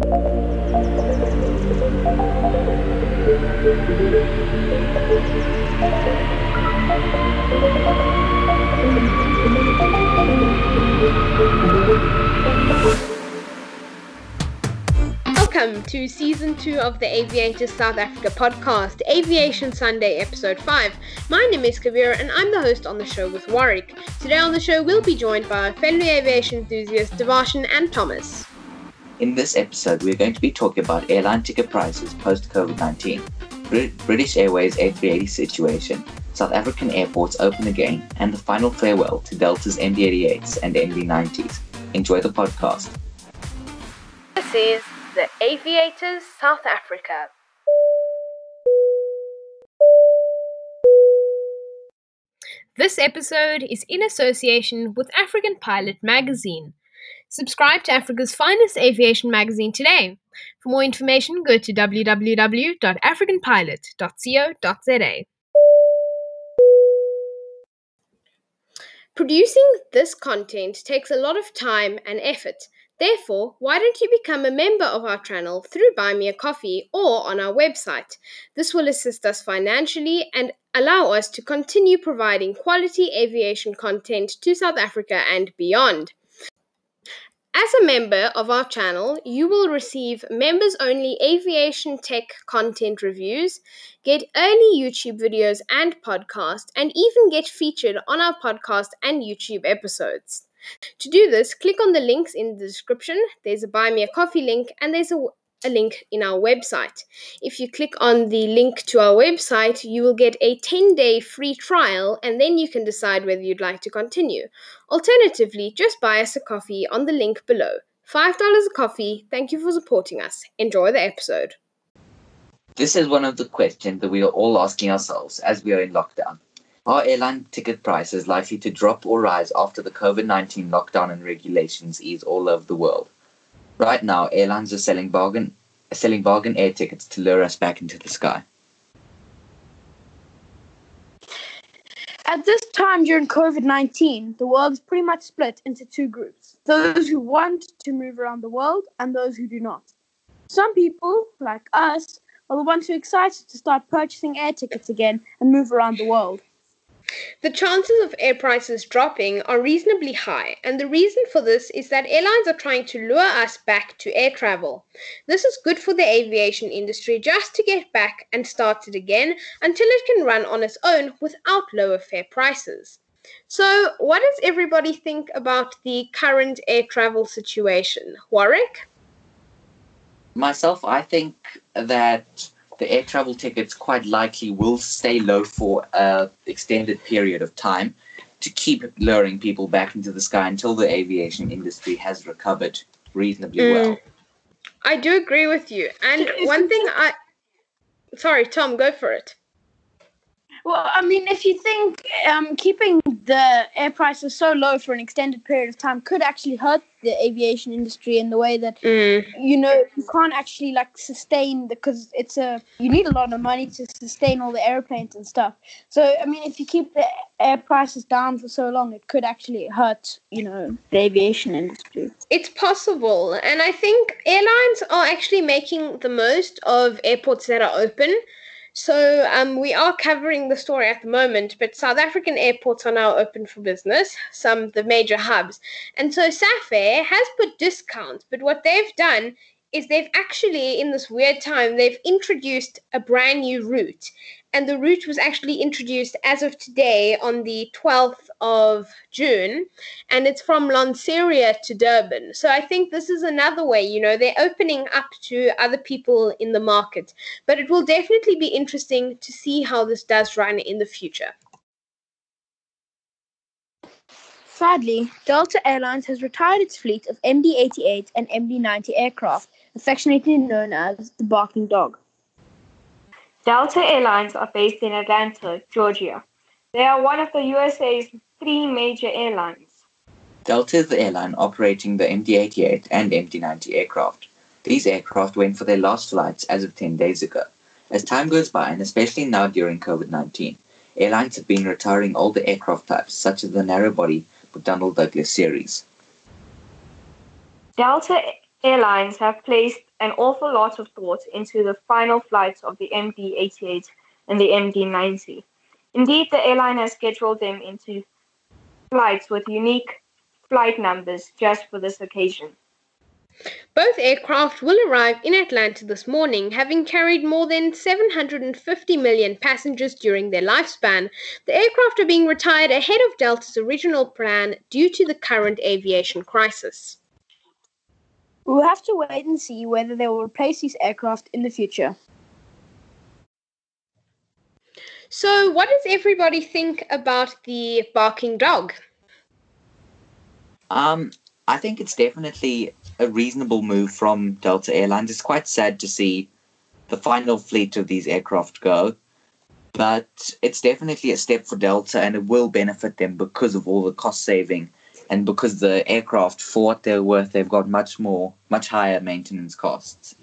Welcome to season two of the Aviators South Africa podcast, Aviation Sunday, episode 5. My name is Kabir and I'm the host on the show with Warwick. Today on the show, we'll be joined by fellow aviation enthusiasts Devarshan and Thomas. In this episode, we're going to be talking about airline ticket prices post COVID 19, British Airways A380 situation, South African airports open again, and the final farewell to Delta's MD88s and MD90s. Enjoy the podcast. This is the Aviators South Africa. This episode is in association with African Pilot magazine. Subscribe to Africa's finest aviation magazine today. For more information, go to www.africanpilot.co.za. Producing this content takes a lot of time and effort. Therefore, why don't you become a member of our channel through Buy Me a Coffee or on our website? This will assist us financially and allow us to continue providing quality aviation content to South Africa and beyond. As a member of our channel, you will receive members only aviation tech content reviews, get early YouTube videos and podcasts, and even get featured on our podcast and YouTube episodes. To do this, click on the links in the description. There's a buy me a coffee link and there's a a link in our website. If you click on the link to our website, you will get a 10 day free trial and then you can decide whether you'd like to continue. Alternatively, just buy us a coffee on the link below. $5 a coffee. Thank you for supporting us. Enjoy the episode. This is one of the questions that we are all asking ourselves as we are in lockdown. Are airline ticket prices likely to drop or rise after the COVID 19 lockdown and regulations ease all over the world? Right now, airlines are selling bargain selling bargain air tickets to lure us back into the sky. At this time during COVID 19, the world is pretty much split into two groups those who want to move around the world and those who do not. Some people, like us, are the ones who are excited to start purchasing air tickets again and move around the world. The chances of air prices dropping are reasonably high, and the reason for this is that airlines are trying to lure us back to air travel. This is good for the aviation industry just to get back and start it again until it can run on its own without lower fare prices. So, what does everybody think about the current air travel situation? Warwick? Myself, I think that the air travel tickets quite likely will stay low for an extended period of time to keep luring people back into the sky until the aviation industry has recovered reasonably mm. well. I do agree with you. And one thing I. Sorry, Tom, go for it. Well, I mean, if you think um, keeping the air prices so low for an extended period of time could actually hurt the aviation industry in the way that mm. you know you can't actually like sustain because it's a you need a lot of money to sustain all the airplanes and stuff. So I mean, if you keep the air prices down for so long, it could actually hurt you know the aviation industry. It's possible, and I think airlines are actually making the most of airports that are open so um, we are covering the story at the moment, but South African airports are now open for business, some the major hubs. And so Safair has put discounts, but what they've done is they've actually, in this weird time, they've introduced a brand new route and the route was actually introduced as of today on the 12th of June, and it's from Lanseria to Durban. So I think this is another way, you know, they're opening up to other people in the market, but it will definitely be interesting to see how this does run in the future. Sadly, Delta Airlines has retired its fleet of MD 88 and MD 90 aircraft, affectionately known as the Barking Dog. Delta Airlines are based in Atlanta, Georgia. They are one of the USA's three major airlines. Delta is the airline operating the MD-88 and MD-90 aircraft. These aircraft went for their last flights as of 10 days ago. As time goes by, and especially now during COVID-19, airlines have been retiring older aircraft types such as the narrow-body McDonnell Douglas series. Delta Airlines have placed an awful lot of thought into the final flights of the MD88 and the MD90. Indeed, the airline has scheduled them into flights with unique flight numbers just for this occasion. Both aircraft will arrive in Atlanta this morning, having carried more than 750 million passengers during their lifespan. The aircraft are being retired ahead of Delta's original plan due to the current aviation crisis. We'll have to wait and see whether they will replace these aircraft in the future. So, what does everybody think about the barking dog? Um, I think it's definitely a reasonable move from Delta Airlines. It's quite sad to see the final fleet of these aircraft go, but it's definitely a step for Delta and it will benefit them because of all the cost saving and because the aircraft, for what they're worth, they've got much more, much higher maintenance costs.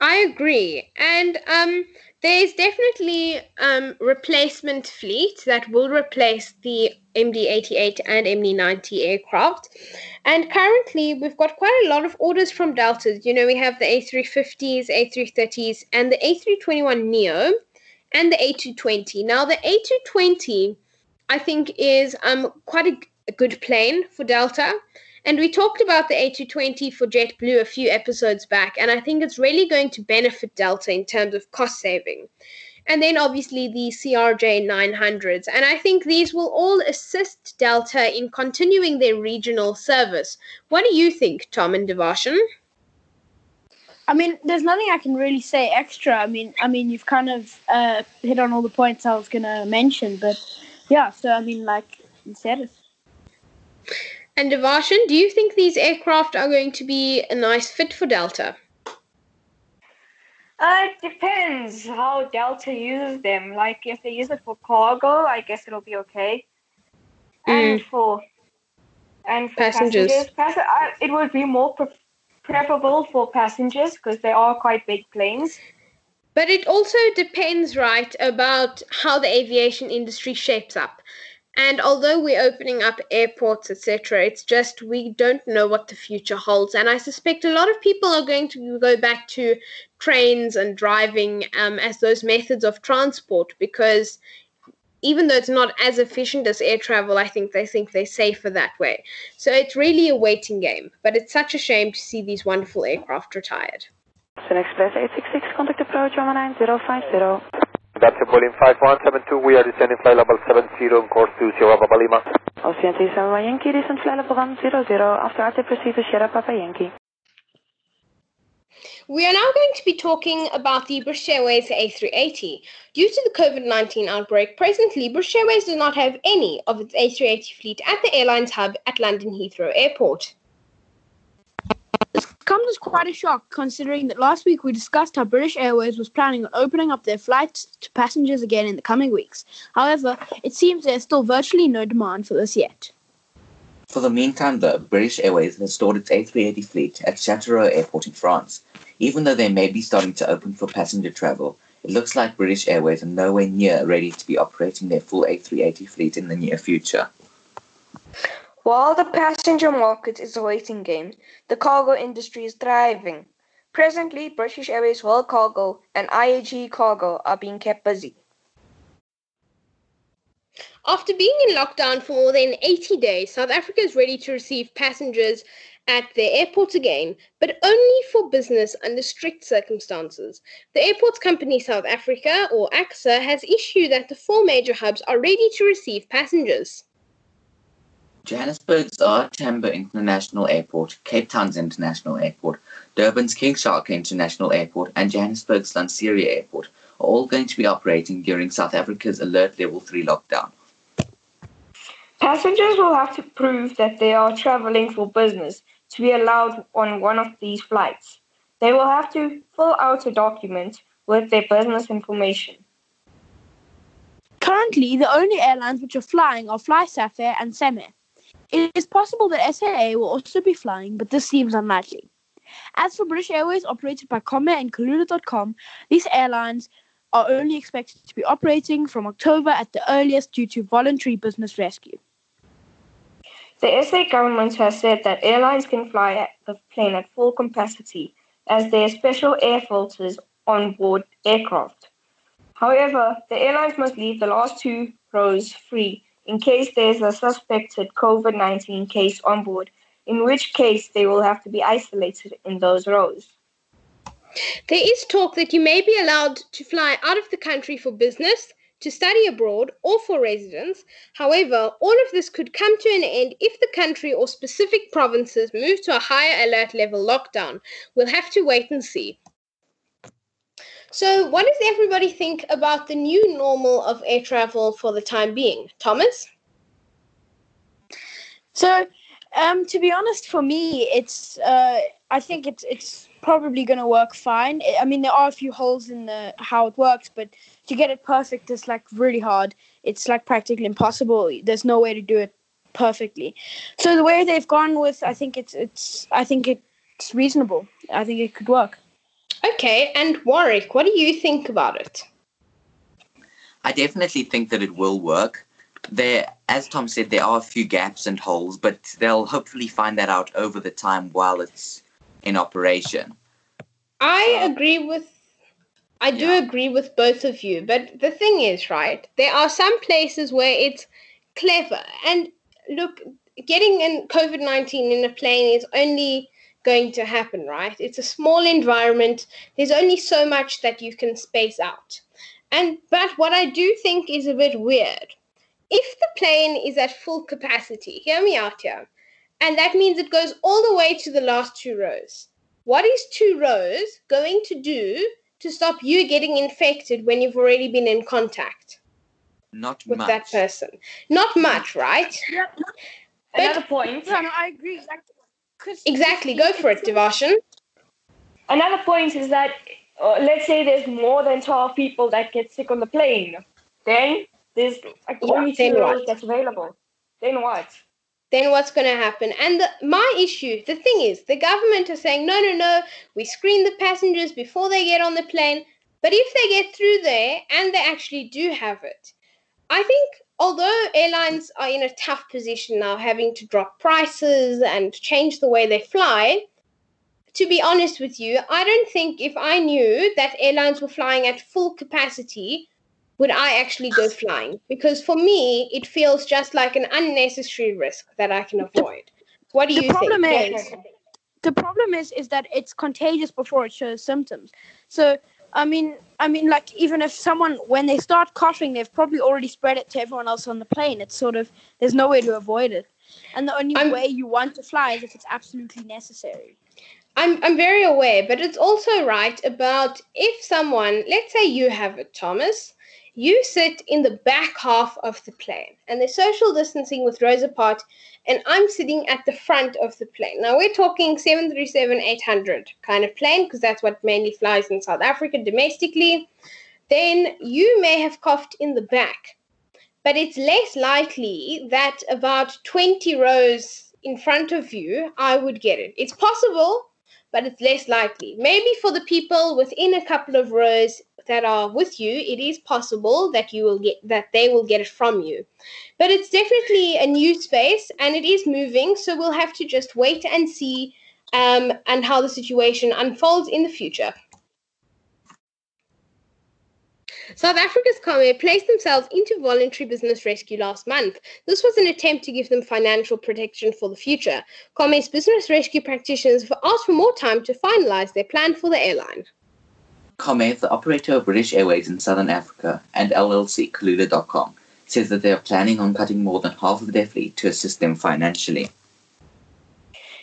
I agree. And um, there's definitely um, replacement fleet that will replace the MD88 and MD90 aircraft. And currently, we've got quite a lot of orders from Delta. You know, we have the A350s, A330s, and the A321 Neo and the A220. Now, the A220, I think, is um, quite a, a good plane for Delta. And we talked about the A220 for JetBlue a few episodes back, and I think it's really going to benefit Delta in terms of cost saving. And then obviously the CRJ 900s. And I think these will all assist Delta in continuing their regional service. What do you think, Tom and Devarshan? I mean, there's nothing I can really say extra. I mean, I mean, you've kind of uh, hit on all the points I was gonna mention, but yeah. So I mean, like you said. And Devarshan, do you think these aircraft are going to be a nice fit for Delta? Uh, it depends how Delta uses them. Like if they use it for cargo, I guess it'll be okay. And Mm. for and for Passengers. passengers, pass- uh, it would be more pre- preferable for passengers because they are quite big planes. But it also depends, right, about how the aviation industry shapes up. And although we're opening up airports, etc., it's just we don't know what the future holds. And I suspect a lot of people are going to go back to trains and driving um, as those methods of transport because even though it's not as efficient as air travel, I think they think they're safer that way. So it's really a waiting game. But it's such a shame to see these wonderful aircraft retired. SunExpress 866, contact approach 190 550. Captain Boeing 5172, we are descending flight level 70 on course to Sierra Papa Lima. Ocean 371 Yankee, descend flight level 10. After active, proceed to Sierra Papa Yankee. We are now going to be talking about the British Airways A380. Due to the COVID 19 outbreak, presently British Airways does not have any of its A380 fleet at the airline's hub at London Heathrow Airport. This comes as quite a shock considering that last week we discussed how British Airways was planning on opening up their flights to passengers again in the coming weeks. However, it seems there's still virtually no demand for this yet. For the meantime, though, British Airways has stored its A380 fleet at Châteauroux Airport in France. Even though they may be starting to open for passenger travel, it looks like British Airways are nowhere near ready to be operating their full A380 fleet in the near future. While the passenger market is a waiting game, the cargo industry is thriving. Presently, British Airways World Cargo and IAG Cargo are being kept busy. After being in lockdown for more than 80 days, South Africa is ready to receive passengers at their airports again, but only for business under strict circumstances. The Airports Company South Africa, or ACSA, has issued that the four major hubs are ready to receive passengers. Johannesburg's R. Tambo International Airport, Cape Town's International Airport, Durban's King Shaka International Airport, and Johannesburg's Lanseria Airport are all going to be operating during South Africa's Alert Level 3 lockdown. Passengers will have to prove that they are traveling for business to be allowed on one of these flights. They will have to fill out a document with their business information. Currently, the only airlines which are flying are Fly Safair and CemAir. It is possible that SAA will also be flying, but this seems unlikely. As for British Airways, operated by Comair and Kulula.com, these airlines are only expected to be operating from October at the earliest due to voluntary business rescue. The SA government has said that airlines can fly the plane at full capacity as there are special air filters on board aircraft. However, the airlines must leave the last two rows free in case there's a suspected COVID 19 case on board, in which case they will have to be isolated in those rows. There is talk that you may be allowed to fly out of the country for business, to study abroad, or for residence. However, all of this could come to an end if the country or specific provinces move to a higher alert level lockdown. We'll have to wait and see. So, what does everybody think about the new normal of air travel for the time being? Thomas? So, um, to be honest, for me, it's uh, I think it's it's probably going to work fine. I mean, there are a few holes in the how it works, but to get it perfect is like really hard. It's like practically impossible. There's no way to do it perfectly. So the way they've gone with, I think it's it's I think it's reasonable. I think it could work. Okay, and Warwick, what do you think about it? I definitely think that it will work. There, as Tom said, there are a few gaps and holes, but they'll hopefully find that out over the time while it's in operation. I agree with I do Yeah. agree with both of you, but the thing is, right, there are some places where it's clever. And look, getting in COVID 19 in a plane is only going to happen, right? It's a small environment, there's only so much that you can space out. And but what I do think is a bit weird. If the plane is at full capacity, hear me out here, and that means it goes all the way to the last two rows. What is two rows going to do to stop you getting infected when you've already been in contact Not with much. that person? Not much, right? Another point. Yeah, no, I agree. Exactly. 'Cause Exactly. Go for it, Devarshan. Another point is that uh, let's say there's more than 12 people that get sick on the plane. Then there's like Yeah, only then two what? rows that's available. Then what? Then what's going to happen? And the, my issue, the thing is, the government are saying, no, no, no, we screen the passengers before they get on the plane. But if they get through there and they actually do have it, I think although airlines are in a tough position now, having to drop prices and change the way they fly, to be honest with you, I don't think if I knew that airlines were flying at full capacity, would I actually go flying? Because for me, it feels just like an unnecessary risk that I can avoid. What do the you problem think? is the problem is is that it's contagious before it shows symptoms. So I mean, I mean, like even if someone when they start coughing, they've probably already spread it to everyone else on the plane. It's sort of there's no way to avoid it, and the only I'm- way you want to fly is if it's absolutely necessary. I'm I'm very aware, but it's also right about if someone, let's say you have it, Thomas, you sit in the back half of the plane and there's social distancing with rows apart, and I'm sitting at the front of the plane. Now we're talking 737 800 kind of plane because that's what mainly flies in South Africa domestically. Then you may have coughed in the back, but it's less likely that about 20 rows in front of you, I would get it. It's possible, but it's less likely. Maybe for the people within a couple of rows that are with you, it is possible that you will get that they will get it from you. But it's definitely a new space and it is moving, so we'll have to just wait and see um, and how the situation unfolds in the future. South Africa's Comair placed themselves into voluntary business rescue last month. This was an attempt to give them financial protection for the future. Comair's business rescue practitioners asked for more time to finalize their plan for the airline. Comair, the operator of British Airways in Southern Africa, and LLC Kulula.com, says that they are planning on cutting more than half of their fleet to assist them financially.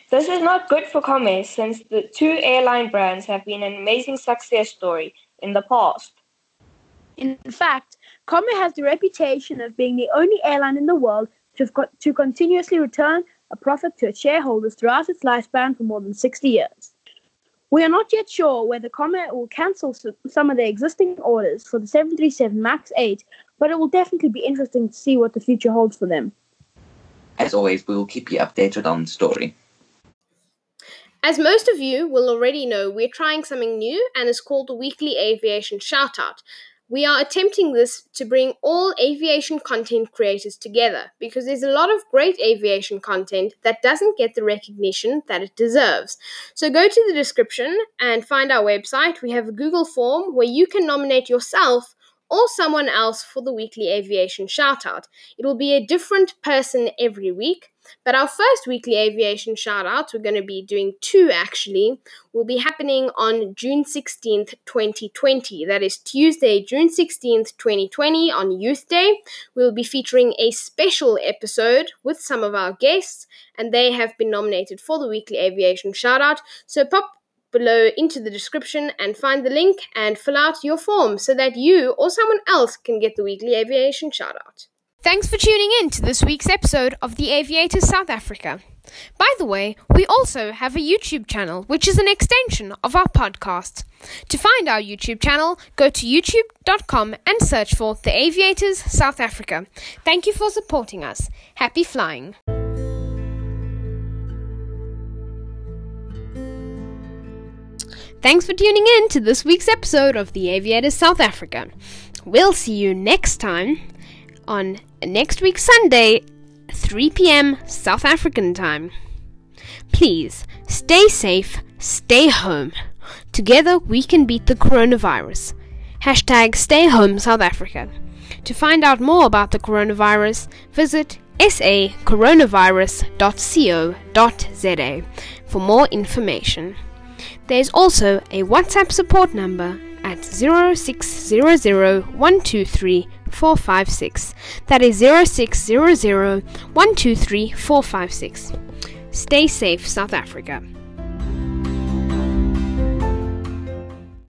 This is not good for Comair since the two airline brands have been an amazing success story in the past. In fact, Comair has the reputation of being the only airline in the world to, have got, to continuously return a profit to its shareholders throughout its lifespan for more than 60 years. We are not yet sure whether Comair will cancel some of their existing orders for the 737 MAX 8, but it will definitely be interesting to see what the future holds for them. As always, we will keep you updated on the story. As most of you will already know, we're trying something new and it's called the Weekly Aviation Shoutout. We are attempting this to bring all aviation content creators together because there's a lot of great aviation content that doesn't get the recognition that it deserves. So go to the description and find our website. We have a Google form where you can nominate yourself or someone else for the weekly aviation shoutout. It will be a different person every week. But our first weekly aviation shout shoutouts, we're going to be doing two actually, will be happening on June 16th, 2020. That is Tuesday, June 16th, 2020, on Youth Day. We'll be featuring a special episode with some of our guests, and they have been nominated for the weekly aviation shoutout. So pop below into the description and find the link and fill out your form so that you or someone else can get the weekly aviation shoutout. Thanks for tuning in to this week's episode of The Aviators South Africa. By the way, we also have a YouTube channel, which is an extension of our podcast. To find our YouTube channel, go to youtube.com and search for The Aviators South Africa. Thank you for supporting us. Happy flying! Thanks for tuning in to this week's episode of The Aviators South Africa. We'll see you next time on next week Sunday, 3 p.m. South African time. Please stay safe, stay home. Together we can beat the coronavirus. Hashtag stay home South Africa. To find out more about the coronavirus, visit sacoronavirus.co.za for more information. There is also a WhatsApp support number at 0600123456. That is 0600123456. Stay safe, South Africa.